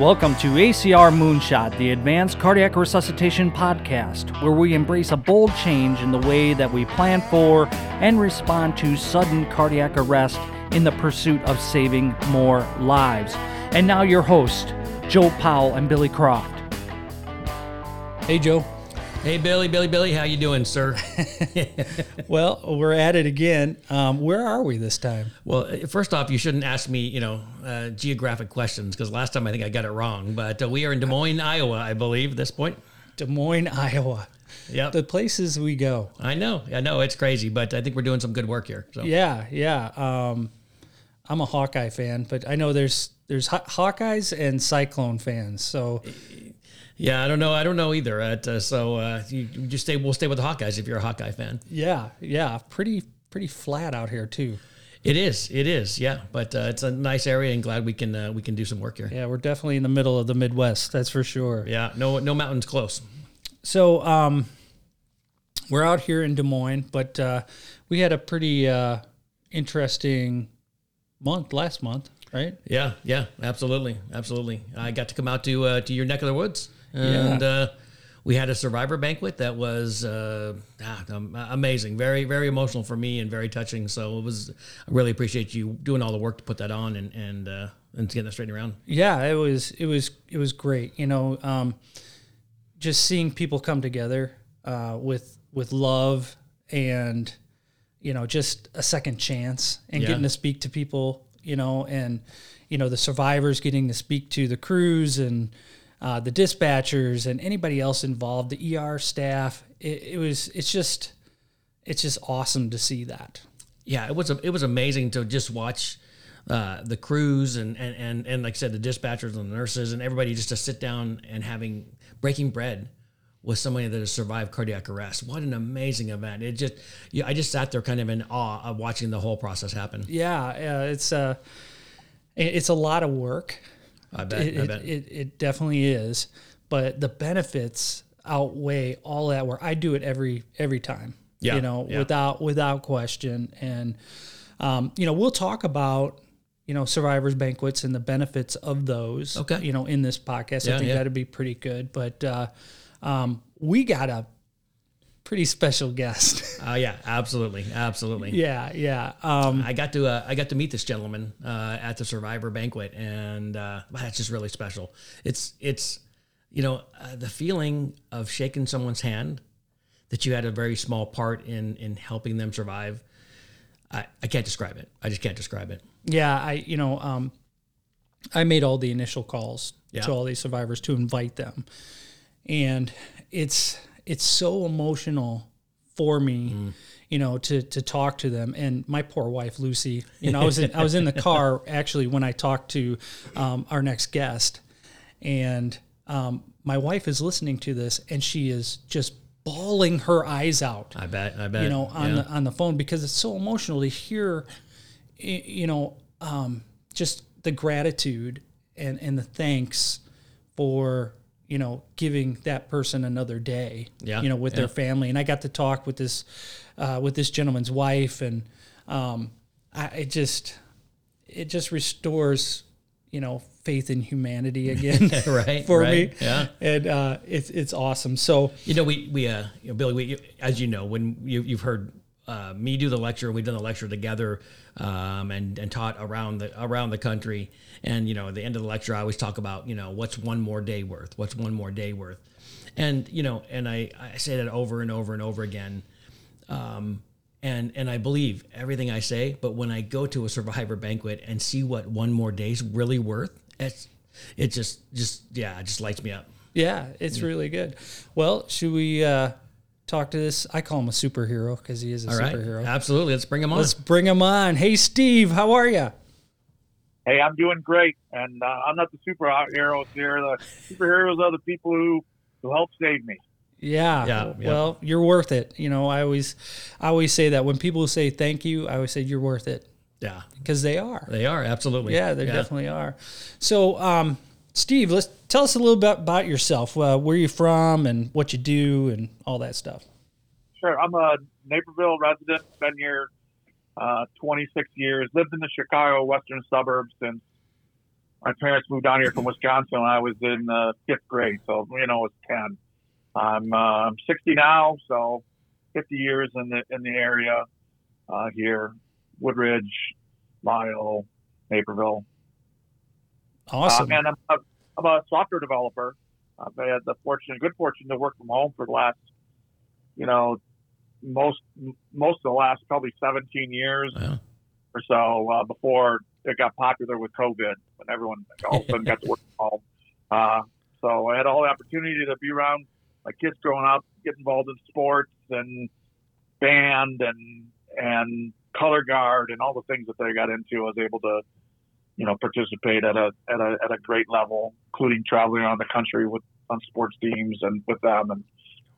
Welcome to ACR Moonshot, the Advanced Cardiac Resuscitation Podcast, where we embrace a bold change in the way that we plan for and respond to sudden cardiac arrest in the pursuit of saving more lives. And now, your hosts, Joe Powell and Billy Croft. Hey, Joe. Hey, Billy, Billy, Billy, how you doing, sir? well, we're at it again. Um, where are we this time? Well, first off, you shouldn't ask me, you know, uh, geographic questions because last time I think I got it wrong. But uh, we are in Des Moines, Iowa, I believe, at this point. Des Moines, Iowa. Yeah, the places we go. I know, I know, it's crazy, but I think we're doing some good work here. So. Yeah, yeah. Um, I'm a Hawkeye fan, but I know there's there's Hawkeyes and Cyclone fans. So yeah, I don't know. I don't know either. Uh, so uh, you, you just stay. We'll stay with the Hawkeyes if you're a Hawkeye fan. Yeah, yeah. Pretty pretty flat out here too. It is. It is. Yeah, but uh, it's a nice area, and glad we can uh, we can do some work here. Yeah, we're definitely in the middle of the Midwest. That's for sure. Yeah. No no mountains close. So um, we're out here in Des Moines, but uh, we had a pretty uh, interesting month last month, right? Yeah. Yeah. Absolutely. Absolutely. I got to come out to uh, to your neck of the woods and yeah. uh, we had a survivor banquet that was uh, ah, amazing, very very emotional for me and very touching. So it was. I really appreciate you doing all the work to put that on and and uh, and getting that straightened around. Yeah, it was it was it was great. You know, um, just seeing people come together uh, with with love and you know just a second chance and yeah. getting to speak to people. You know, and you know the survivors getting to speak to the crews and uh, the dispatchers and anybody else involved, the ER staff. It, it, was it's just it's just awesome to see that. Yeah, it was it was amazing to just watch uh, the crews and, and and and like I said, the dispatchers and the nurses and everybody just to sit down and having breaking bread with somebody that has survived cardiac arrest. What an amazing event! It just yeah, I just sat there kind of in awe of watching the whole process happen. Yeah, uh, it's uh, it's a lot of work. I bet. It, I bet. It, it, it definitely is, but the benefits outweigh all that. Where I do it every every time. Yeah, you know, yeah. without without question. And um, you know, we'll talk about you know survivors banquets and the benefits of those. Okay. You know, in this podcast, yeah, I think that'd be pretty good. But uh, um, we got a pretty special guest. Oh uh, yeah, absolutely, absolutely. yeah, yeah. Um, I got to uh, I got to meet this gentleman uh, at the Survivor banquet, and uh, that's just really special. It's it's you know uh, the feeling of shaking someone's hand that you had a very small part in in helping them survive. I, I can't describe it. I just can't describe it. Yeah, I you know um, I made all the initial calls yeah. to all these survivors to invite them, and it's it's so emotional for me. Mm. You know, to to talk to them, and my poor wife Lucy. You know, I was in, I was in the car actually when I talked to um, our next guest, and um, my wife is listening to this, and she is just bawling her eyes out. I bet. I bet. You know, on yeah. the on the phone because it's so emotional to hear. You know, um, just the gratitude and and the thanks for you know, giving that person another day, yeah, you know, with yeah. their family. And I got to talk with this, uh, with this gentleman's wife, and um, I, it just, it just restores, you know, faith in humanity again, right? for right, me, yeah, and uh, it's it's awesome. So you know, we we uh, you know, Billy, we, as you know, when you you've heard uh, me do the lecture. We've done the lecture together um, and and taught around the around the country. And you know, at the end of the lecture, I always talk about you know what's one more day worth. What's one more day worth? And you know, and I I say that over and over and over again. Um, and and I believe everything I say. But when I go to a survivor banquet and see what one more day's really worth, it's it just just yeah, it just lights me up. Yeah, it's really good. Well, should we uh, talk to this. I call him a superhero because he is a All superhero. Right. Absolutely. Let's bring him on. Let's bring him on. Hey, Steve, how are you? Hey, I'm doing great, and uh, I'm not the superheroes here. The superheroes are the people who who help save me. Yeah. yeah. Well, yeah. you're worth it. You know, I always, I always say that when people say thank you, I always say you're worth it. Yeah. Because they are. They are absolutely. Yeah, they yeah. definitely are. So, um, Steve, let's tell us a little bit about yourself. Uh, where you from and what you do and all that stuff. Sure, I'm a Naperville resident. Been here uh, 26 years. Lived in the Chicago western suburbs since my parents moved down here from Wisconsin when I was in uh, fifth grade. So you know, I was 10. I'm uh, I'm 60 now, so 50 years in the in the area uh, here, Woodridge, Lisle, Naperville. Awesome. Uh, and I'm a, I'm a software developer. I've had the fortune, good fortune, to work from home for the last, you know, most most of the last probably 17 years Wow. or so uh, before it got popular with COVID when everyone all of a sudden got to work from home. Uh, so I had all the opportunity to be around my kids growing up, get involved in sports and band and and color guard and all the things that they got into. I was able to, you know, participate at a at a at a great level, including traveling around the country with on sports teams and with them and,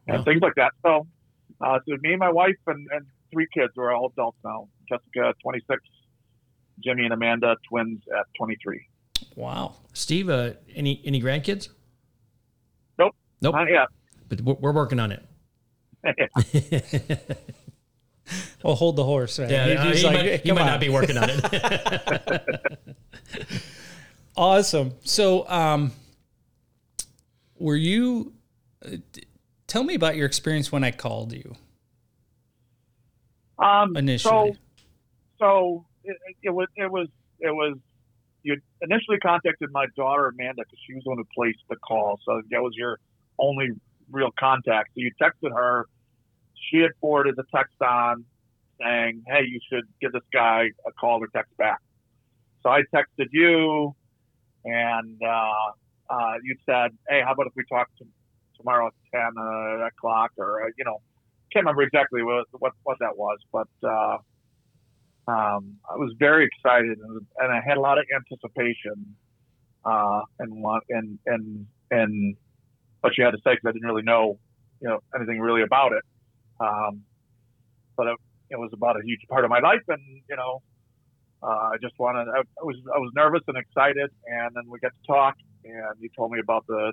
and Wow. things like that. So, uh, so me and my wife and, and three kids who are all adults now. Jessica, 26, Jimmy and Amanda, twins at 23. wow. Steve, uh, any any grandkids? Nope. Nope. Not yet. But we're, we're working on it. Well, hold the horse. Right? Yeah, He- uh, he's he, like, might, he might not be working on it. Awesome. So, um, were you? Tell me about your experience when I called you Um, initially. So, so it, it was it was it was you initially contacted my daughter Amanda because she was the one who placed the call. So that was your only real contact. So you texted her. She had forwarded the text on saying, "Hey, you should give this guy a call or text back." So I texted you, and uh, uh, you said, "Hey, how about if we talk to, tomorrow at ten uh, o'clock?" Or uh, you know, can't remember exactly what what, what that was, but uh, um, I was very excited and, and I had a lot of anticipation uh, and want and and and what you had to say because I didn't really know you know anything really about it. Um, but it, it was about a huge part of my life, and you know, uh, I just wanted. I, I was I was nervous and excited, and then we got to talk, and you told me about the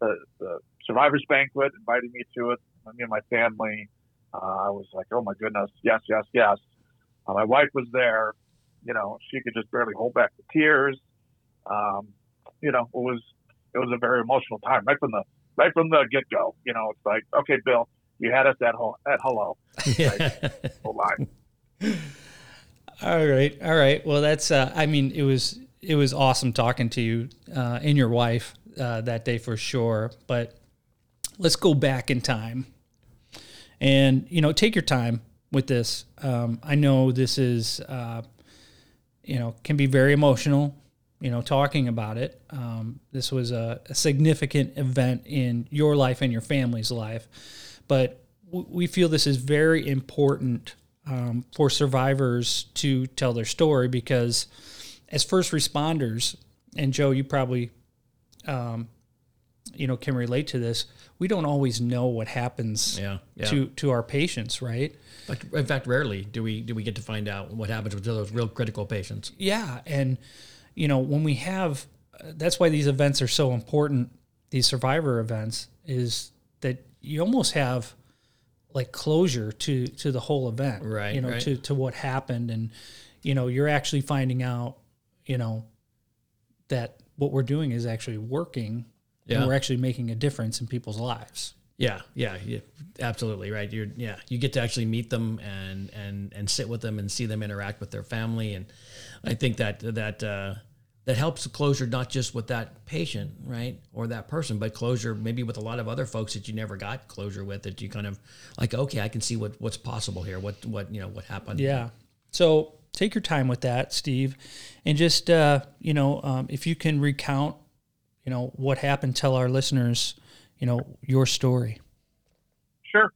the, the survivors banquet, invited me to it. Me and my family. Uh, I was like, oh my goodness, yes, yes, yes. Uh, my wife was there. You know, she could just barely hold back the tears. Um, you know, it was it was a very emotional time right from the right from the get go. You know, it's like, okay, Bill, you had us at ho- at hello, hold line. All right, all right. Well, that's. Uh, I mean, it was it was awesome talking to you uh, and your wife uh, that day for sure. But let's go back in time, and you know, take your time with this. Um, I know this is, uh, you know, can be very emotional. You know, talking about it. Um, this was a, a significant event in your life and your family's life, but w- we feel this is very important um, for survivors to tell their story because as first responders, and Joe, you probably, um, you know, can relate to this. We don't always know what happens Yeah, yeah. to to our patients, right? But in fact, rarely do we do we get to find out what happens with those real critical patients. Yeah, and you know when we have, that's why these events are so important. These survivor events is that you almost have like closure to to the whole event, Right, You know, right. to to what happened, and you know you're actually finding out, you know, that what we're doing is actually working, Yeah. and we're actually making a difference in people's lives. Yeah, yeah, yeah, absolutely right. You're yeah, you get to actually meet them and and and sit with them and see them interact with their family, and I think that that uh, that helps closure not just with that patient, right, or that person, but closure maybe with a lot of other folks that you never got closure with. That you kind of like, okay, I can see what what's possible here. What what you know what happened. Yeah. So take your time with that, Steve, and just uh, you know, um, if you can recount, you know, what happened, tell our listeners, you know, your story. Sure.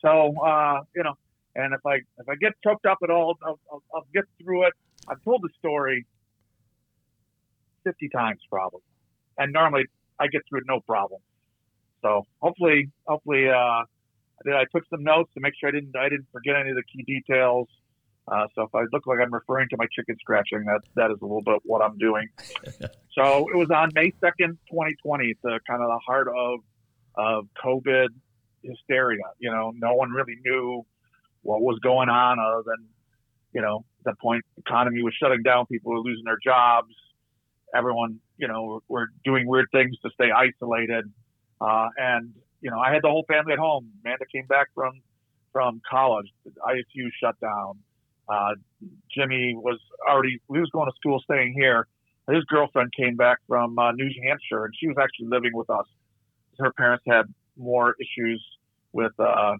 So uh, you know, and if I if I get choked up at all, I'll, I'll, I'll get through it. I've told the story fifty times probably, and normally I get through it no problem. So hopefully, hopefully, uh, I did. I took some notes to make sure I didn't I didn't forget any of the key details. Uh, so if I look like I'm referring to my chicken scratching, that that is a little bit what I'm doing. so it was on May second, 2020, the kind of the heart of of COVID hysteria. You know, no one really knew what was going on other than you know, at that point, economy was shutting down. People were losing their jobs. Everyone, you know, were doing weird things to stay isolated. Uh, and you know, I had the whole family at home. Amanda came back from from college. The ISU shut down. Uh, Jimmy was already he was going to school, staying here. His girlfriend came back from uh, New Hampshire, and she was actually living with us. Her parents had more issues with uh,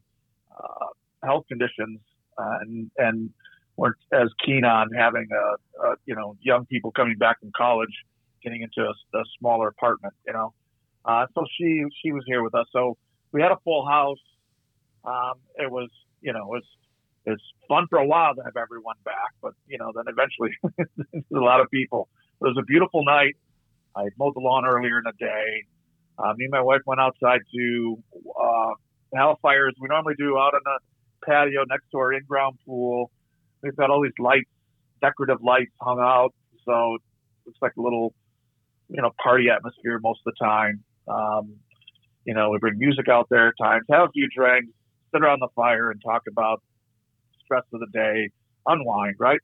uh health conditions, uh, and and weren't as keen on having a, a, you know young people coming back from college getting into a, a smaller apartment. You know, uh, so she she was here with us. So we had a full house. Um, it was you know it was it's fun for a while to have everyone back, but you know then eventually a lot of people. It was a beautiful night. I mowed the lawn earlier in the day. Uh, me and my wife went outside to uh, fires we normally do out on the patio next to our in-ground pool. We've got all these lights, decorative lights hung out, so it looks like a little, you know, party atmosphere most of the time. Um, you know, we bring music out there at times, have a few drinks, sit around the fire and talk about stress of the day, unwind, right?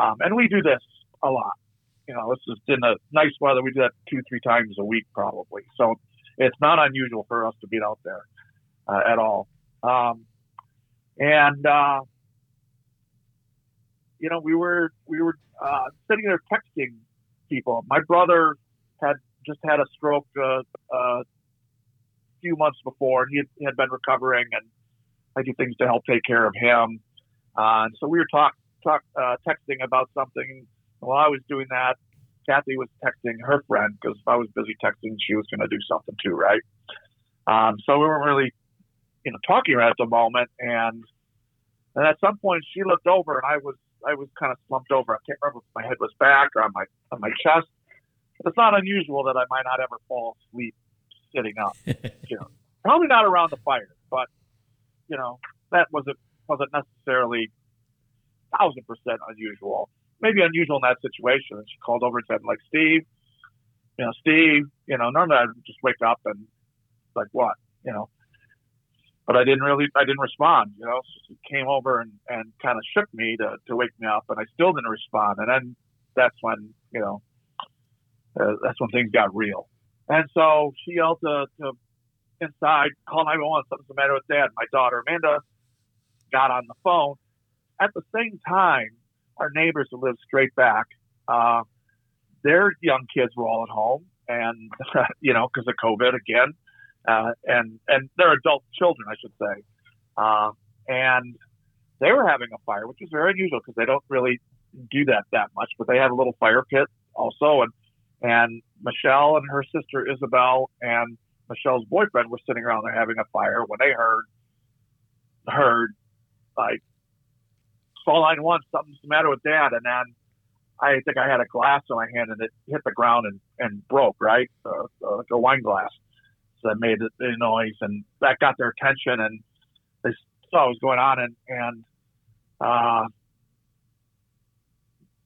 Um, and we do this a lot. You know, this is in the nice weather. We do that two, three times a week probably. So it's not unusual for us to be out there uh, at all. Um, and uh, you know, we were we were uh, sitting there texting people. My brother had just had a stroke uh, uh, a few months before, and he had, he had, been recovering, and I do things to help take care of him. Uh, and so we were talk talk uh, texting about something. While I was doing that, Kathy was texting her friend because if I was busy texting, she was going to do something too, right? Um, so we weren't really, you know, talking right at the moment, and and at some point she looked over, and I was I was kind of slumped over. I can't remember if my head was back or on my on my chest. It's not unusual that I might not ever fall asleep sitting up. you know, probably not around the fire, but you know that wasn't wasn't necessarily thousand percent unusual. Maybe unusual in that situation. And she called over and said, like, Steve, you know, Steve, you know, normally I'd just wake up and like what, you know, but I didn't really, I didn't respond, you know, she came over and, and kind of shook me to, to wake me up and I still didn't respond. And then that's when, you know, uh, that's when things got real. And so she yelled to, to inside, call 911, something's the matter with dad. My daughter, Amanda, got on the phone. At the same time, our neighbors who live straight back, uh, their young kids were all at home and, you know, because of COVID again uh, and and they're adult children, I should say. Uh, and they were having a fire, which is very unusual because they don't really do that that much. But they had a little fire pit also, and and Michelle and her sister Isabel and Michelle's boyfriend were sitting around there having a fire when they heard heard like call nine one something's the matter with dad, and then I think I had a glass in my hand and it hit the ground and and broke right, uh, uh, like a wine glass. So that made the noise, and that got their attention, and they saw what was going on, and and uh,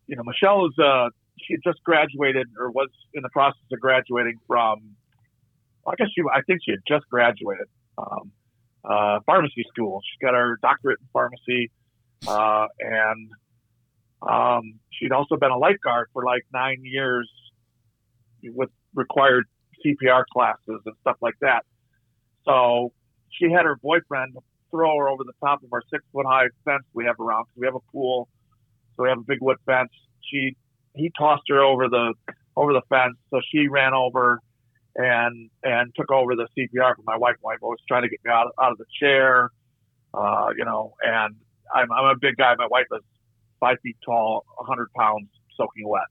you know, Michelle is uh, she had just graduated or was in the process of graduating from. I guess she, I think she had just graduated um, uh, pharmacy school. She got her doctorate in pharmacy, uh, and um, she'd also been a lifeguard for like nine years with required CPR classes and stuff like that. So she had her boyfriend throw her over the top of our six foot high fence we have around we have a pool, so we have a big wood fence. She he tossed her over the over the fence, so she ran over and and took over the CPR for my wife. My wife was trying to get me out out of the chair, uh, you know, and I'm I'm a big guy. My wife is five feet tall, 100 pounds, soaking wet.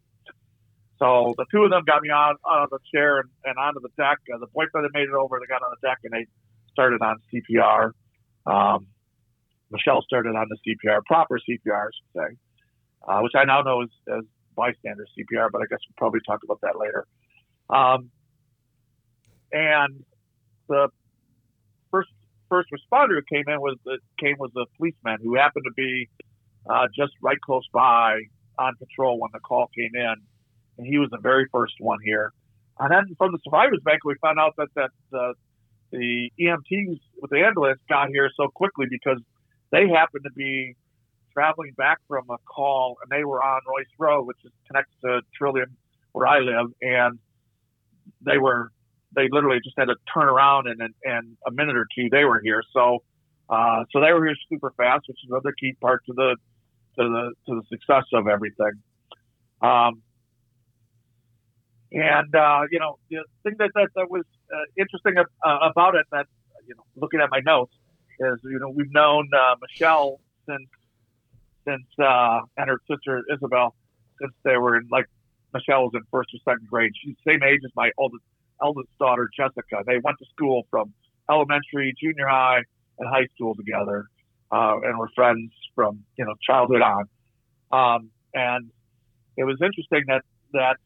So the two of them got me out, out of the chair and, and onto the deck. Uh, the boyfriend made it over. They got on the deck and they started on CPR. Um, Michelle started on the CPR, proper CPR, I should say, uh, which I now know is as bystander CPR, but I guess we'll probably talk about that later. Um, and the first first responder who came in was the came was a policeman who happened to be uh, just right close by on patrol when the call came in and he was the very first one here. And then from the survivors bank, we found out that that uh, the EMTs with the ambulance got here so quickly because they happened to be traveling back from a call, and they were on Royce Road, which is connected to Trillium, where I live, and they were they literally just had to turn around and in a minute or two they were here. So uh, so they were here super fast, which is another key part to the to the to the success of everything. Um, and uh, you know the thing that that, that was uh, interesting uh, about it that you know looking at my notes is you know we've known uh, Michelle since since uh, and her sister Isabel since they were in like Michelle was in first or second grade. She's the same age as my oldest eldest daughter Jessica. They went to school from elementary, junior high, and high school together, uh, and were friends from you know childhood on. Um, and it was interesting that that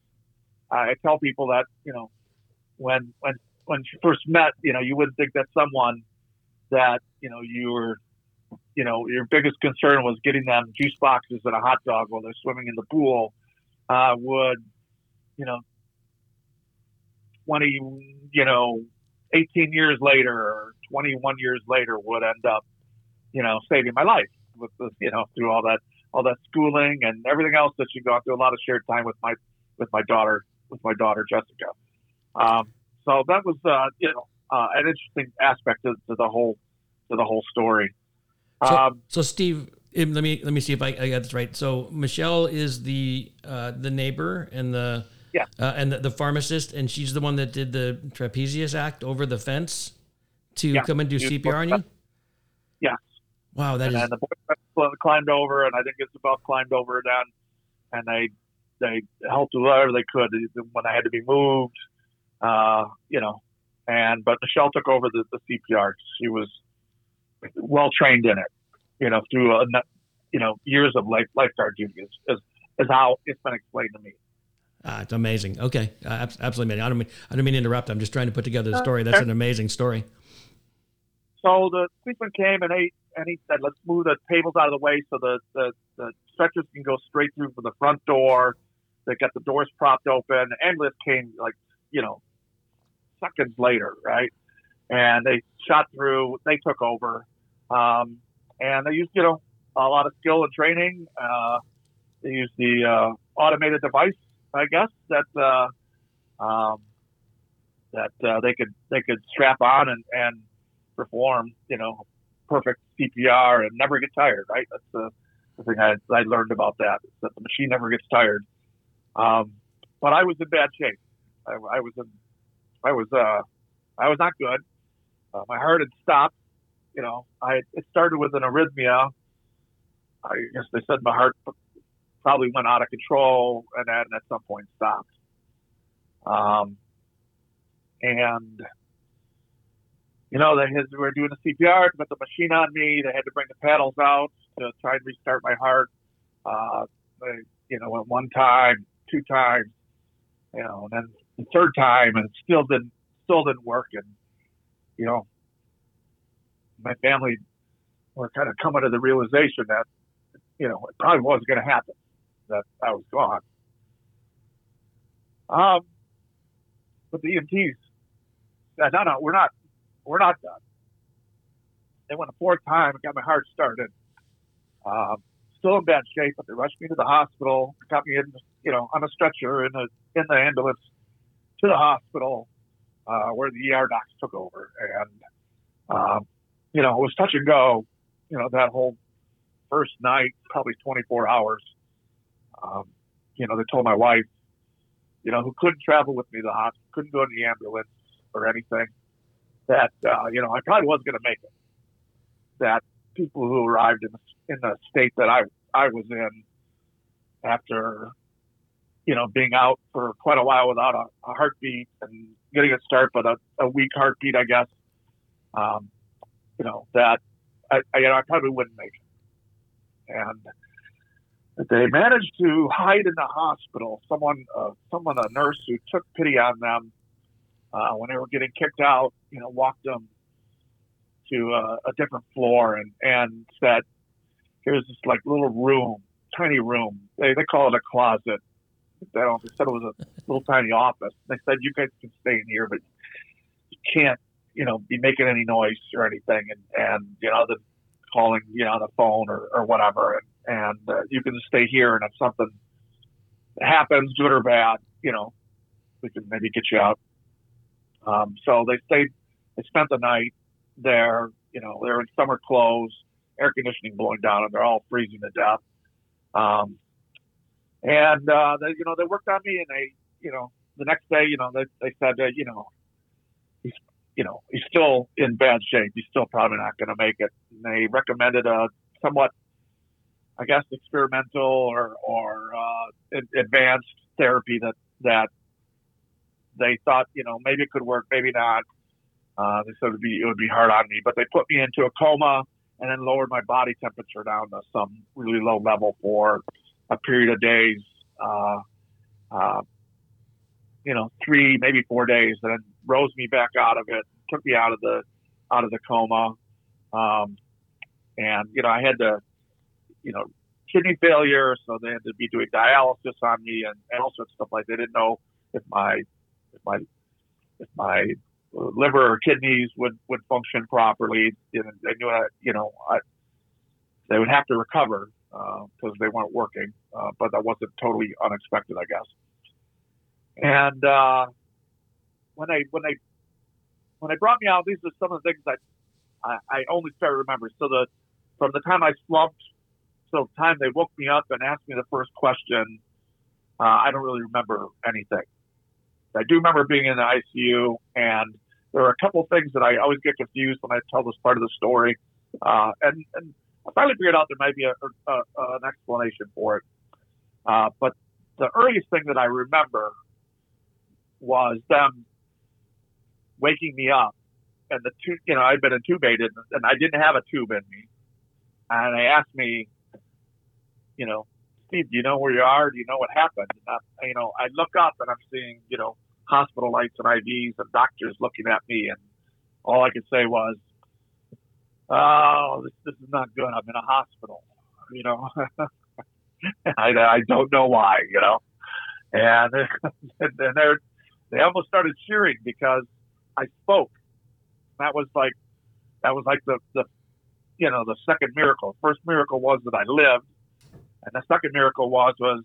I tell people that you know when when when you first met, you know, you wouldn't think that someone that you know you were you know your biggest concern was getting them juice boxes and a hot dog while they're swimming in the pool uh, would you know 20 you know 18 years later or 21 years later would end up you know saving my life with the, you know through all that all that schooling and everything else that you go through a lot of shared time with my with my daughter with my daughter Jessica um, so that was uh, you know uh, an interesting aspect to, to the whole to the whole story. So, um, so Steve, let me let me see if I, I, got this right. So Michelle is the uh, the neighbor and the yeah uh, and the, the, pharmacist, and she's the one that did the trapezius act over the fence to yeah. come and do CPR on you. Yeah. Wow, that and is. And the boy climbed over, and I think Isabel climbed over then, and they they helped whatever they could when I had to be moved. Uh, you know, and but Michelle took over the, the CPR. She was well trained in it, you know, through a, you know years of life, lifeguard duty is, is, is how it's been explained to me. Ah, it's amazing. Okay, uh, absolutely amazing. I don't mean I don't mean to interrupt. I'm just trying to put together the story. That's an amazing story. So the policeman came and he and he said, "Let's move the tables out of the way so the the, the stretchers can go straight through for the front door." They got the doors propped open. Ambulance came like you know seconds later, right? And they shot through. They took over, um, and they used you know a lot of skill and training. Uh, they used the uh, automated device, I guess that uh, um, that uh, they could they could strap on and, and perform you know perfect CPR and never get tired. Right? That's the, the thing I, I learned about that. That the machine never gets tired. Um, but I was in bad shape. I, I was in I was uh, I was not good. Uh, my heart had stopped. You know, I it started with an arrhythmia. I guess they said my heart probably went out of control and then at some point stopped. Um, and you know, they had, were doing the CPR put the machine on me. They had to bring the paddles out to try and restart my heart. Uh, they, you know, at one time, two times, you know, and then the third time and it still didn't still didn't work and you know my family were kind of coming to the realization that you know it probably wasn't going to happen that I was gone. Um, but the EMTs said, "No, no, we're not, we're not done." They went a fourth time and got my heart started. Um, still in bad shape, but they rushed me to the hospital, got me in, you know, on a stretcher in the in the ambulance to the hospital uh, where the ER docs took over, and um, you know it was touch and go. You know that whole first night, probably 24 hours. Um, you know they told my wife, you know, who couldn't travel with me to the hospital, couldn't go to the ambulance or anything, that uh, you know I probably wasn't going to make it. That people who arrived in the, in the state that I I was in after you know, being out for quite a while without a, a heartbeat and getting a start, but a, a weak heartbeat, I guess. Um, you know that I, I, you know, I probably wouldn't make it. And they managed to hide in the hospital. Someone, uh, someone, a nurse who took pity on them uh, when they were getting kicked out, you know, walked them to a, a different floor and and said, "Here's this like little room, tiny room. They they call it a closet." They don't. They said it was a little tiny office. They said you guys can stay in here, but you can't, you know, be making any noise or anything. And and you know, the calling, you know, on the phone or, or whatever. And and uh, you can stay here, and if something happens, good or bad, you know, we can maybe get you out. Um, so they stayed, they spent the night there. You know, they're in summer clothes, air conditioning blowing down, and they're all freezing to death. Um, and uh, they, you know, they worked on me, and they, you know, the next day, you know, they, they said, you know, he's, you know, he's still in bad shape. He's still probably not going to make it. And they recommended a somewhat, I guess, experimental or or uh, advanced therapy that that they thought, you know, maybe it could work, maybe not. Uh, they said it would be it would be hard on me, but they put me into a coma and then lowered my body temperature down to some really low level for a period of days. Uh, uh, you know, three maybe four days, and then rose me back out of it, took me out of the out of the coma, um, and you know I had to, you know, kidney failure, so they had to be doing dialysis on me and, and all sorts of stuff like. They didn't know if my if my if my liver or kidneys would would function properly. They knew I, you know I, they would have to recover because uh, they weren't working, uh, but that wasn't totally unexpected, I guess. And uh, when they when they when they brought me out, these are some of the things that I, I only start remember. So the from the time I slumped, so time they woke me up and asked me the first question, uh, I don't really remember anything. I do remember being in the ICU, and there are a couple things that I always get confused when I tell this part of the story. Uh, and, and I finally figured out there might be a, a, a, an explanation for it. Uh, but the earliest thing that I remember was them waking me up, and the two, you know, I'd been intubated, and I didn't have a tube in me, and they asked me, you know, Steve, do you know where you are? Do you know what happened? I, you know, I look up and I'm seeing, you know, hospital lights and IVs and doctors looking at me, and all I could say was, "Oh, this, this is not good. I'm in a hospital." You know, I, I don't know why. You know, and and they're they almost started cheering because I spoke. That was like that was like the the you know the second miracle. First miracle was that I lived and the second miracle was was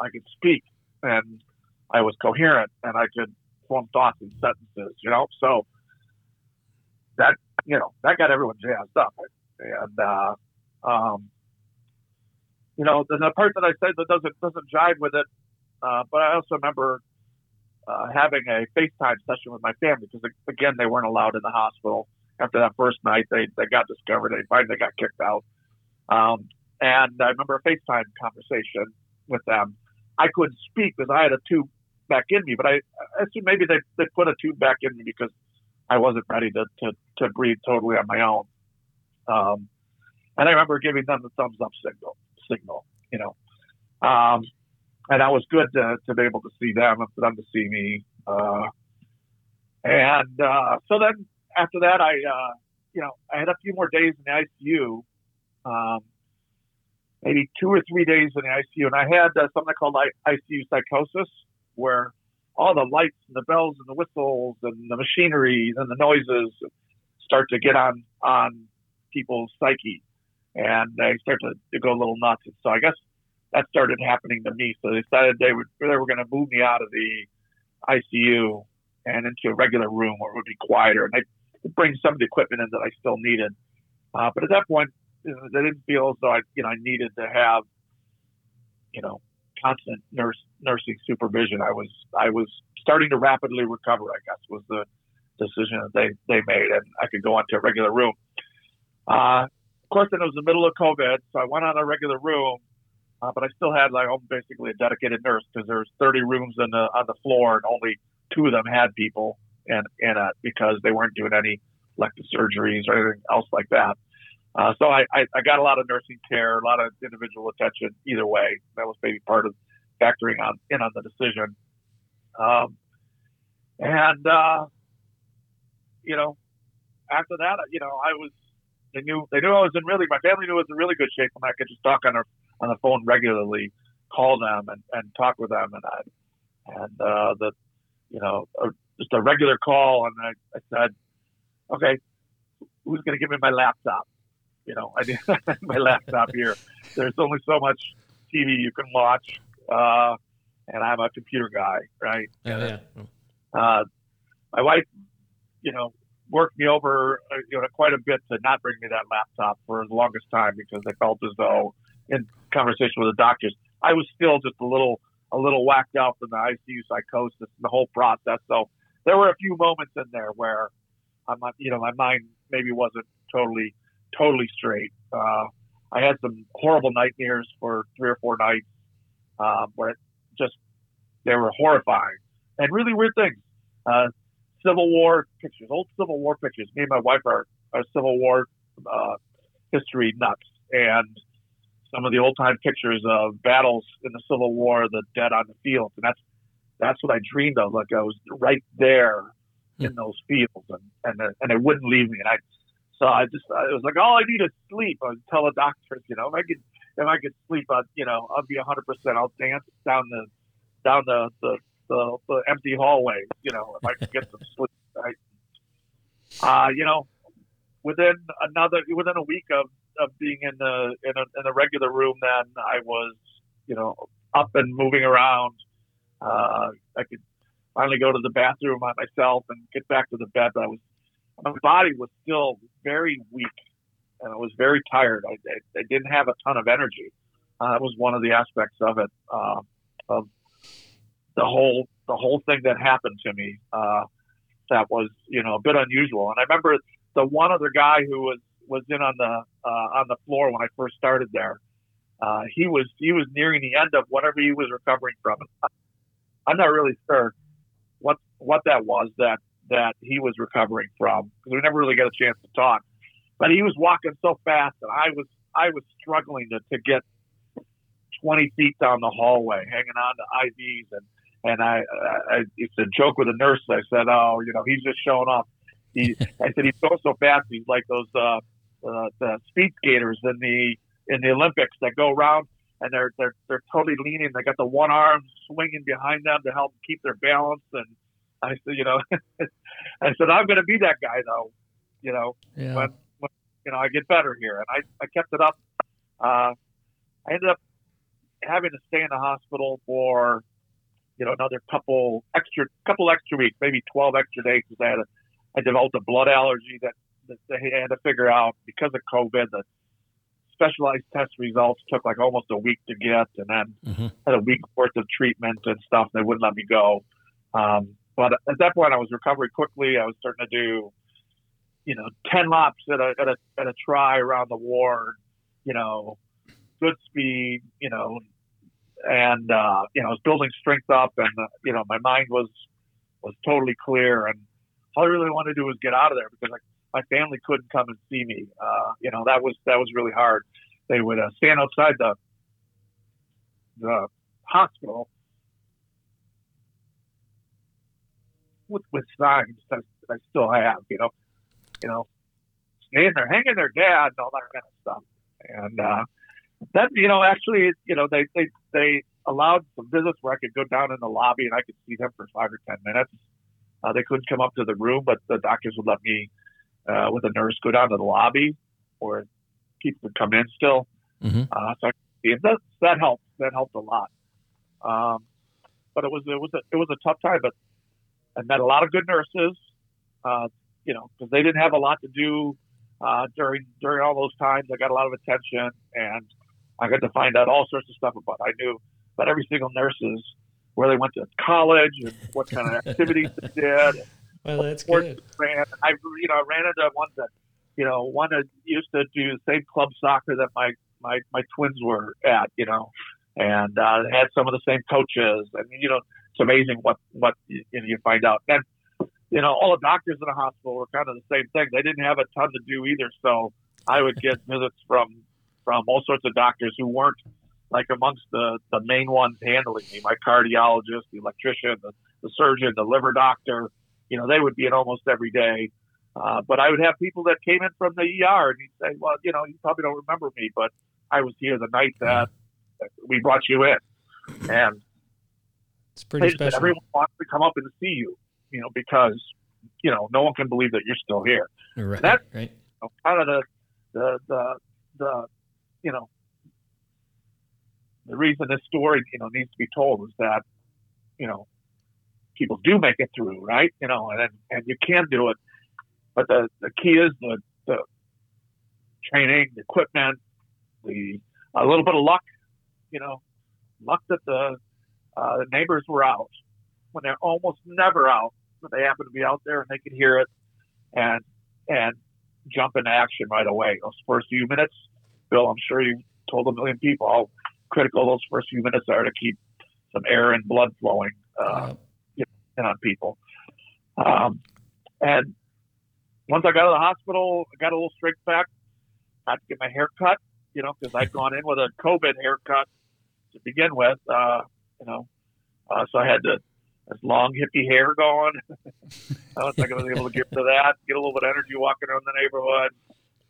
I could speak and I was coherent and I could form thoughts and sentences, you know. So that you know that got everyone jazzed up, and uh, um, you know the, the part that I said that doesn't doesn't jive with it, uh, but I also remember uh, having a FaceTime session with my family because again they weren't allowed in the hospital after that first night. They they got discovered. They finally got kicked out. Um, and I remember a FaceTime conversation with them. I couldn't speak because I had a tube back in me, but I, I assume maybe they, they put a tube back in me because I wasn't ready to, to, to breathe totally on my own. Um, and I remember giving them the thumbs up signal, signal, you know. Um, and that was good to, to be able to see them and for them to see me. Uh, and uh, so then after that, I, uh, you know, I had a few more days in the ICU. Um, maybe two or three days in the ICU, and I had uh, something called ICU psychosis, where all the lights and the bells and the whistles and the machinery and the noises start to get on on people's psyche, and they start to, to go a little nuts. And so I guess that started happening to me. So they decided they would they were going to move me out of the ICU and into a regular room where it would be quieter, and they bring some of the equipment in that I still needed. Uh, but at that point, they didn't feel as though I, you know, I needed to have, you know, constant nurse nursing supervision. I was I was starting to rapidly recover. I guess was the decision that they they made, and I could go into a regular room. Uh, of course, then it was the middle of COVID, so I went on a regular room, uh, but I still had like basically a dedicated nurse because there's 30 rooms in the on the floor, and only two of them had people in in it because they weren't doing any elective surgeries or anything else like that. Uh, so I, I, I, got a lot of nursing care, a lot of individual attention either way. That was maybe part of factoring on in on the decision. Um, and, uh, you know, after that, you know, I was, they knew, they knew I was in really, my family knew I was in really good shape and I could just talk on, her, on the phone regularly, call them and, and talk with them. And I, and, uh, the, you know, just a regular call. And I, I said, okay, who's going to give me my laptop? You know, I did my laptop here. There's only so much TV you can watch, uh, and I'm a computer guy, right? Oh, yeah. Uh, my wife, you know, worked me over, uh, you know, quite a bit to not bring me that laptop for the longest time because I felt as though, in conversation with the doctors, I was still just a little, a little whacked out from the ICU psychosis and the whole process. So there were a few moments in there where I'm, you know, my mind maybe wasn't totally, totally straight. Uh, I had some horrible nightmares for three or four nights um, where it just they were horrifying and really weird things. Uh, Civil War pictures, old Civil War pictures. Me and my wife are, are Civil War uh, history nuts, and some of the old time pictures of battles in the Civil War, the dead on the field, and that's that's what I dreamed of. Like I was right there in those fields, and and and it wouldn't leave me. And I so I just I was like, all I need is sleep. I tell the doctors, you know, if I could if I could sleep, I'd you know I'd be a hundred percent. I'll dance down the down the the the, the empty hallway, you know, if I could get some sleep. Right? Uh, you know, within another within a week of, of being in the in a, in a regular room, then I was, you know, up and moving around. Uh, I could finally go to the bathroom by myself and get back to the bed, but I was my body was still very weak and I was very tired. I, I, I didn't have a ton of energy. Uh, that was one of the aspects of it. Uh, of the whole the whole thing that happened to me uh, that was you know a bit unusual. And I remember the one other guy who was was in on the uh, on the floor when I first started there. Uh, he was he was nearing the end of whatever he was recovering from. I'm not really sure what what that was that that he was recovering from because we never really got a chance to talk. But he was walking so fast, that I was I was struggling to, to get 20 feet down the hallway, hanging on to IVs and and I, I, I it's a joke with the nurse. I said, "Oh, you know, he's just showing off." He, I said, "He's going so fast. He's like those uh, uh, the speed skaters in the in the Olympics that go around and they're they're they're totally leaning. They got the one arm swinging behind them to help keep their balance." And I said, "You know," I said, "I'm going to be that guy, though. You know, yeah. when, when you know I get better here." And I I kept it up. Uh, I ended up having to stay in the hospital for you know, another couple extra, couple extra weeks, maybe 12 extra days because I had a, I developed a blood allergy that, that they had to figure out because of COVID. The specialized test results took like almost a week to get, and then mm-hmm. had a week worth of treatment and stuff. They wouldn't let me go. Um, but at that point, I was recovering quickly. I was starting to do, you know, 10 laps at a, at a, at a try around the ward, you know, good speed, you know, and uh, you know, I was building strength up, and uh, you know, my mind was was totally clear, and all I really wanted to do was get out of there because like, my family couldn't come and see me. Uh, you know, that was that was really hard. They would uh, stand outside the the hospital with with signs that I still have. You know, you know, staying there, hanging their dad, and all that kind of stuff, and. uh that you know actually you know they they they allowed some visits where I could go down in the lobby and I could see them for five or ten minutes. Uh, they couldn't come up to the room, but the doctors would let me uh, with a nurse go down to the lobby or people would come in still. Mm-hmm. Uh, so I, could see them. that that helped. That helped a lot. Um, but it was it was a, it was a tough time. But I met a lot of good nurses. Uh, you know, because they didn't have a lot to do uh, during during all those times. I got a lot of attention, and I got to find out all sorts of stuff about. I knew about every single nurse's where they went to college and what kind of activities they did. Well, that's good. Ran. I you know I ran into one that you know one that used to do the same club soccer that my my my twins were at. You know, and uh, had some of the same coaches. and you know, it's amazing what what you, you, know, you find out. And you know, all the doctors in the hospital were kind of the same thing. They didn't have a ton to do either, so I would get visits from from all sorts of doctors who weren't like amongst the, the main ones handling me, my cardiologist, the electrician, the, the surgeon, the liver doctor, you know, they would be in almost every day. Uh, but I would have people that came in from the ER and he'd say, well, you know, you probably don't remember me, but I was here the night that we brought you in. And it's pretty special. Everyone wants to come up and see you, you know, because, you know, no one can believe that you're still here. Right. That's right. You know, kind of the, the the the you know the reason this story you know needs to be told is that you know people do make it through, right? You know, and and you can do it, but the the key is the the training, the equipment, the a little bit of luck, you know, luck that the uh, the neighbors were out when they're almost never out, but they happen to be out there and they could hear it and and jump into action right away. Those first few minutes, Bill, I'm sure you told a million people how critical those first few minutes are to keep some air and blood flowing uh, in on people. Um, and once I got of the hospital, I got a little strength back. I had to get my hair cut, you know, because I'd gone in with a COVID haircut to begin with, uh, you know. Uh, so I had to this long hippie hair going. I was like I was able to get to that, get a little bit of energy walking around the neighborhood.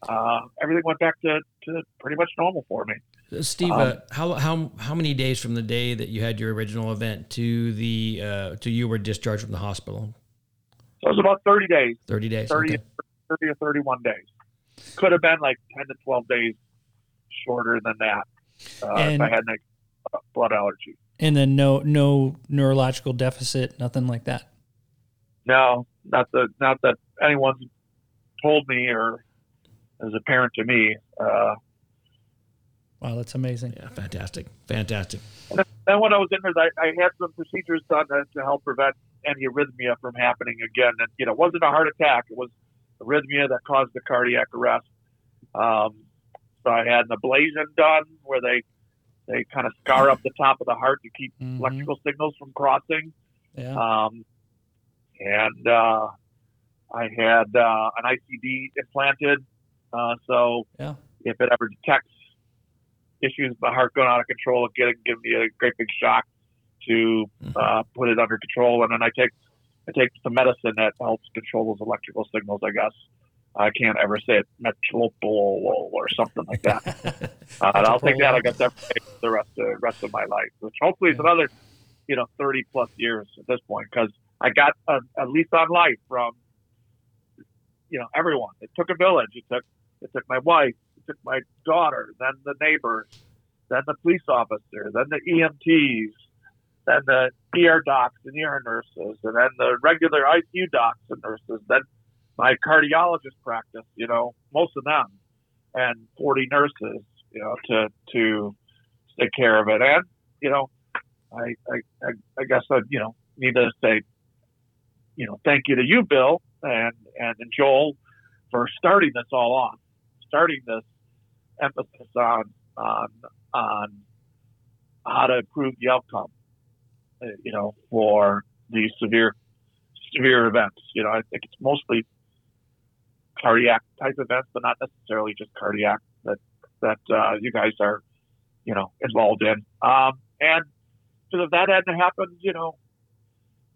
Uh, everything went back to, to pretty much normal for me. Uh, Steve, um, uh, how how how many days from the day that you had your original event to the uh, to you were discharged from the hospital? So it was about thirty days. Thirty days. 30, okay. 30 or thirty-one days. Could have been like ten to twelve days shorter than that uh, if I had a blood allergy. And then no no neurological deficit, nothing like that. No, not that not that anyone's told me or is apparent to me. Uh, wow, that's amazing. Yeah, fantastic, fantastic. And then when I was in there, I, I had some procedures done to, to help prevent any arrhythmia from happening again. And you know, it wasn't a heart attack; it was arrhythmia that caused the cardiac arrest. Um, so I had an ablation done where they they kind of scar up the top of the heart to keep mm-hmm. electrical signals from crossing. Yeah. Um, and uh, I had uh, an ICD implanted, uh, so yeah. if it ever detects issues with the heart going out of control, it can give me a great big shock to mm-hmm. uh, put it under control. And then I take I take some medicine that helps control those electrical signals. I guess. I can't ever say it metropol or something like that. uh, and I'll take that. I guess every day for the rest of rest of my life, which hopefully is another, you know, thirty plus years at this point, because I got a, a lease on life from, you know, everyone. It took a village. It took it took my wife. It took my daughter. Then the neighbors. Then the police officer. Then the EMTs. Then the ER docs and ER nurses, and then the regular ICU docs and nurses. Then my cardiologist practice, you know, most of them, and 40 nurses, you know, to to take care of it. And you know, I I I guess I you know need to say, you know, thank you to you, Bill, and and Joel for starting this all off, starting this emphasis on on on how to improve the outcome, you know, for these severe severe events. You know, I think it's mostly cardiac type events, but not necessarily just cardiac that that uh, you guys are, you know, involved in. Um, and so if that hadn't happened, you know,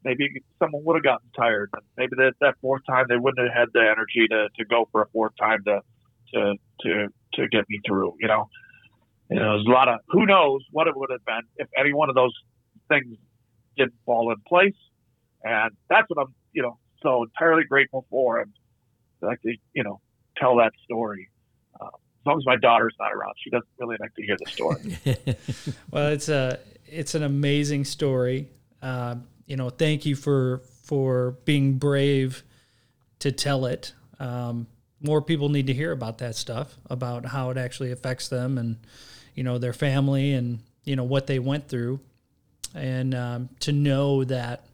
maybe someone would have gotten tired. Maybe that that fourth time they wouldn't have had the energy to, to go for a fourth time to to to to get me through. You know, you know, there's a lot of who knows what it would have been if any one of those things didn't fall in place. And that's what I'm, you know, so entirely grateful for. And like to, you know, tell that story. Uh, as long as my daughter's not around, she doesn't really like to hear the story. well, it's a it's an amazing story. Uh, you know, thank you for for being brave to tell it. Um, more people need to hear about that stuff, about how it actually affects them and you know their family and you know what they went through, and um, to know that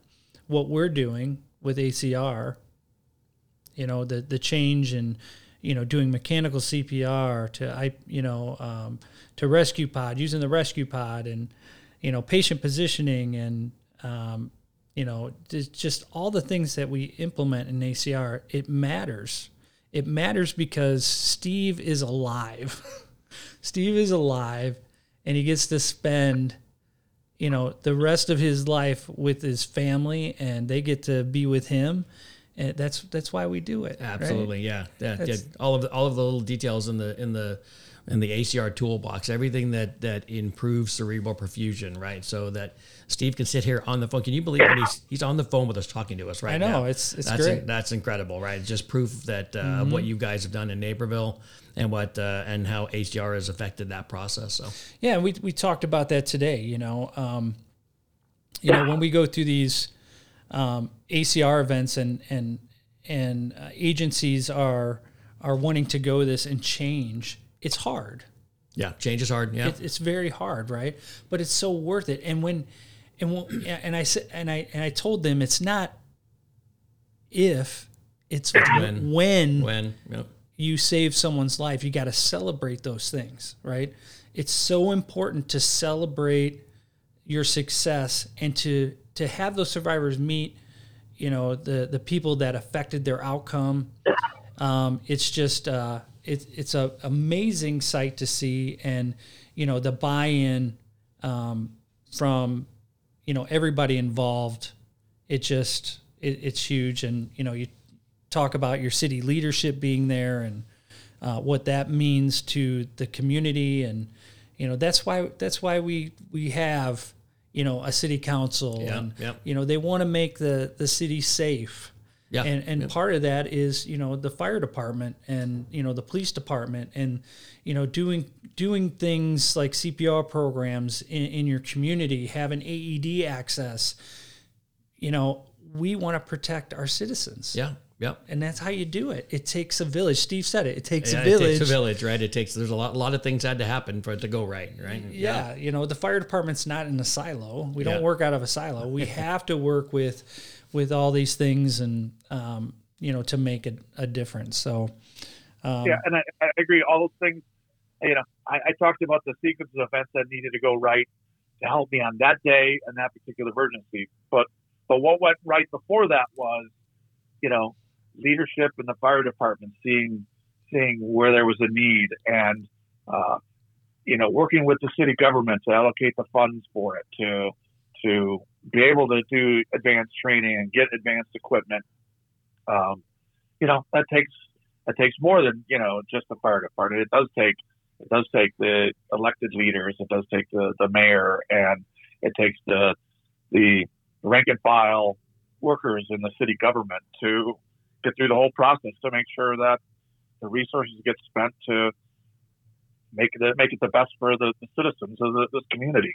what we're doing with ACR you know the the change in you know doing mechanical CPR to I you know um, to ResQPOD using the ResQPOD and you know patient positioning and um, you know just all the things that we implement in ACR it matters. It matters because Steve is alive. Steve is alive and he gets to spend you know the rest of his life with his family and they get to be with him and that's that's why we do it. Absolutely, right? yeah, yeah, yeah. All of the, all of the little details in the in the and the ACR toolbox, everything that that improves cerebral perfusion, right? So that Steve can sit here on the phone. Can you believe when he's he's on the phone with us talking to us right I know now? it's it's that's great. that's incredible, right? It's just proof that uh, mm-hmm. what you guys have done in Naperville and what uh, and how ACR has affected that process. So yeah, we we talked about that today. You know, um, you know when we go through these um, ACR events and and and uh, agencies are are wanting to go this and change, it's hard. Yeah, change is hard. Yeah, it, it's very hard, right? But it's so worth it. And when and when, and I said and I and I told them it's not if it's when when when yep. you save someone's life. You got to celebrate those things, right? It's so important to celebrate your success and to to have those survivors meet you know the the people that affected their outcome. Um, it's just uh, it's it's a amazing sight to see, and you know the buy-in um, from you know everybody involved. It just it, it's huge, and you know you talk about your city leadership being there and uh, what that means to the community, and you know that's why that's why we we have you know a city council yeah, and yeah. you know they want to make the the city safe yeah, and and yeah. part of that is you know the fire department and you know the police department and you know doing doing things like CPR programs in, in your community having AED access you know we want to protect our citizens yeah Yep. And that's how you do it. It takes a village. Steve said it. It takes yeah, a village. It takes a village, right? It takes there's a lot a lot of things had to happen for it to go right, right? Yeah. yeah. You know, the fire department's not in a silo. We don't work out of a silo. We have to work with with all these things and um, you know, to make a, a difference. So um, Yeah, and I, I, agree. All those things you know, I, I talked about the sequence of events that needed to go right to help me on that day and that particular emergency. But but what went right before that was, you know, leadership in the fire department, seeing seeing where there was a need, and uh, you know, working with the city government to allocate the funds for it, to to be able to do advanced training and get advanced equipment. Um, you know, that takes that takes more than you know just the fire department. It does take it does take the elected leaders. It does take the the mayor, and it takes the the rank and file workers in the city government to get through the whole process to make sure that the resources get spent to make it make it the best for the, the citizens of the, this community.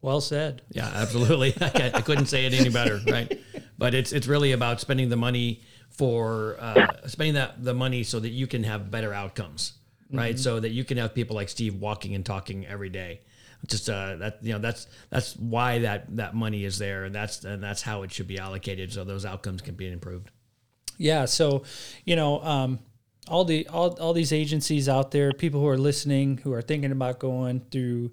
Well said. Yeah, absolutely. I, I, couldn't say it any better, right? But it's it's really about spending the money for uh, spending that the money so that you can have better outcomes, right? Mm-hmm. So that you can have people like Steve walking and talking every day. Just uh, that you know that's that's why that that money is there, and that's and that's how it should be allocated, so those outcomes can be improved yeah. So, you know, um, all the all, all these agencies out there, people who are listening, who are thinking about going through,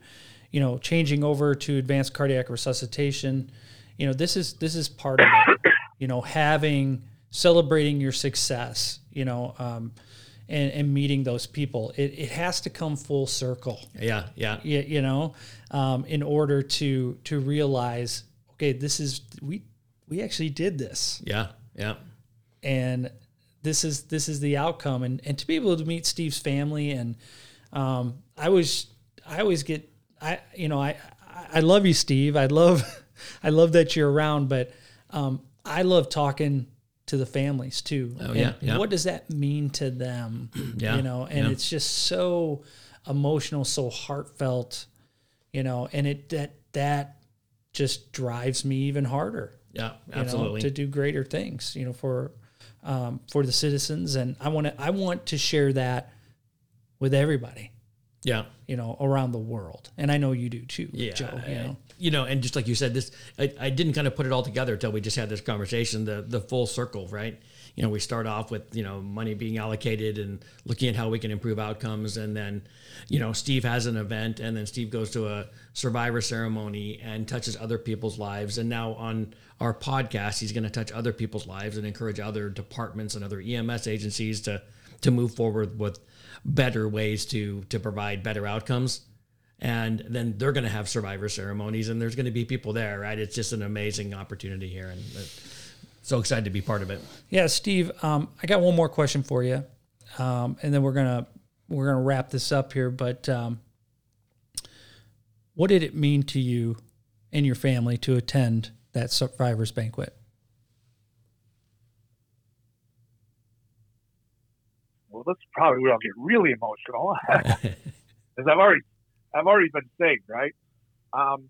you know, changing over to advanced cardiac resuscitation, you know, this is this is part of it. You know, having celebrating your success, you know, um, and, and meeting those people. It, it has to come full circle. Yeah, yeah. You, you know, um, in order to to realize, okay, this is we we actually did this. Yeah, yeah and this is this is the outcome. And and to be able to meet Steve's family and um, I was I always get I you know I I love you Steve. I love I love that you're around but um, I love talking to the families too. Oh, yeah, yeah. what does that mean to them? Yeah, you know and yeah. it's just so emotional so heartfelt you know and it that that just drives me even harder. Yeah absolutely know, to do greater things you know for um, for the citizens, and I want to I want to share that with everybody. Yeah, you know, around the world, and I know you do too, yeah, Joe. You know, you know, and just like you said, this I, I didn't kind of put it all together until we just had this conversation, the the full circle, right? You know, we start off with you know money being allocated and looking at how we can improve outcomes, and then you know Steve has an event, and then Steve goes to a survivor ceremony and touches other people's lives, and now on our podcast, he's going to touch other people's lives and encourage other departments and other EMS agencies to to move forward with better ways to to provide better outcomes. And then they're going to have survivor ceremonies and there's going to be people there right? It's just an amazing opportunity here. And uh, so excited to be part of it yeah steve um, i got one more question for you um, and then we're going to we're gonna wrap this up here, but um, what did it mean to you and your family to attend that survivors banquet? Well, that's probably where I'll get really emotional, because I've already, I've already been saying, right? Um,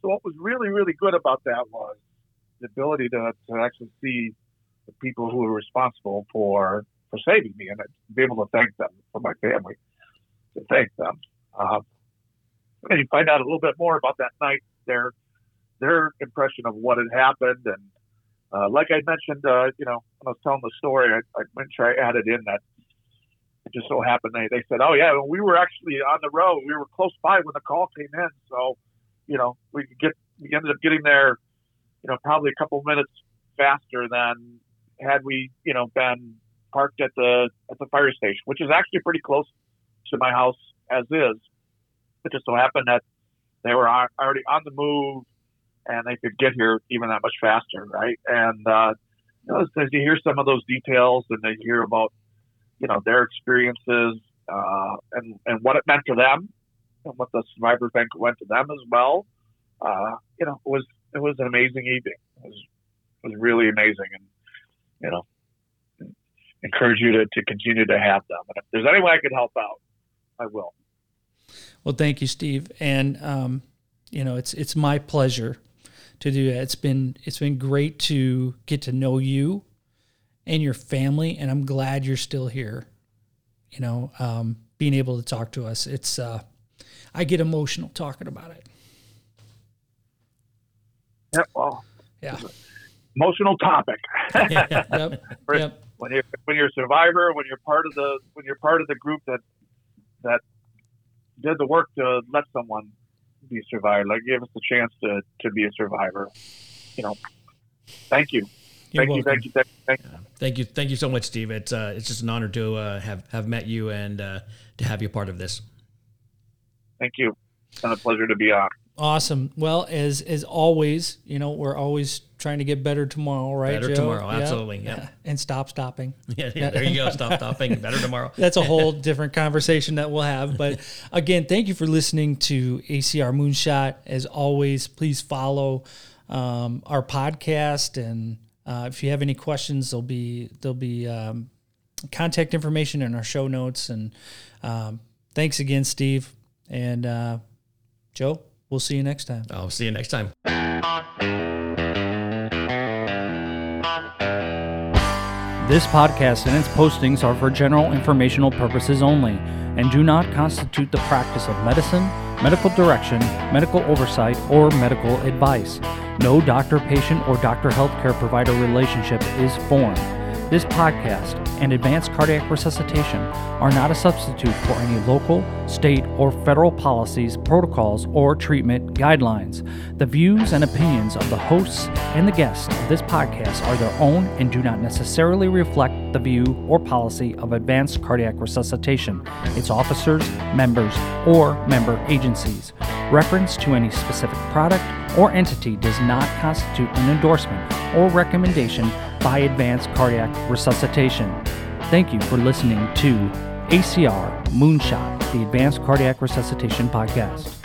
so what was really, really good about that was the ability to, to actually see the people who were responsible for for saving me and be able to thank them for my family to thank them. Uh, and you find out a little bit more about that night, their their impression of what had happened, and uh, like I mentioned, uh, you know, when I was telling the story, I, I made sure I added in that it just so happened they, they said, "Oh yeah, we were actually on the road. We were close by when the call came in, so you know we could get we ended up getting there, you know, probably a couple minutes faster than had we, you know, been parked at the at the fire station, which is actually pretty close to my house as is. It just so happened that they were already on the move and they could get here even that much faster, right? And uh, you know, as you hear some of those details and they hear about you know their experiences uh, and and what it meant to them and what the survivor banquet went to them as well. Uh, you know, it was it was an amazing evening. It was it was really amazing, and you know, encourage you to, to continue to have them. And if there's any way I could help out, I will. Well, thank you, Steve. And um, you know, it's it's my pleasure to do that. It's been it's been great to get to know you and your family, and I'm glad you're still here. You know, um, being able to talk to us, it's uh, I get emotional talking about it. Yeah, well, yeah, emotional topic. yep, yep when you're when you're a survivor, when you're part of the when you're part of the group that that did the work to let someone be a survivor, like give us the chance to to be a survivor. You know, thank you. Thank you, thank you, thank you, thank you. Yeah. Thank you, thank you so much, Steve. It's uh, it's just an honor to uh, have have met you and uh, to have you part of this. Thank you. It's been a pleasure to be on. Awesome. Well, as as always, you know, we're always trying to get better tomorrow, right? Better Joe? tomorrow, absolutely. Yeah. And stop stopping. Yeah, yeah, there you go. Stop stopping. Better tomorrow. That's a whole different conversation that we'll have. But again, thank you for listening to ACR Moonshot. As always, please follow um, our podcast, and uh, if you have any questions, there'll be there'll be um, contact information in our show notes. And um, thanks again, Steve and uh, Joe. We'll see you next time. I'll see you next time. This podcast and its postings are for general informational purposes only and do not constitute the practice of medicine, medical direction, medical oversight, or medical advice. No doctor patient or doctor healthcare provider relationship is formed. This podcast and advanced cardiac resuscitation are not a substitute for any local, state, or federal policies, protocols, or treatment guidelines. The views and opinions of the hosts and the guests of this podcast are their own and do not necessarily reflect the view or policy of advanced cardiac resuscitation, its officers, members, or member agencies. Reference to any specific product or entity does not constitute an endorsement or recommendation by Advanced Cardiac Resuscitation. Thank you for listening to ACR Moonshot, the Advanced Cardiac Resuscitation Podcast.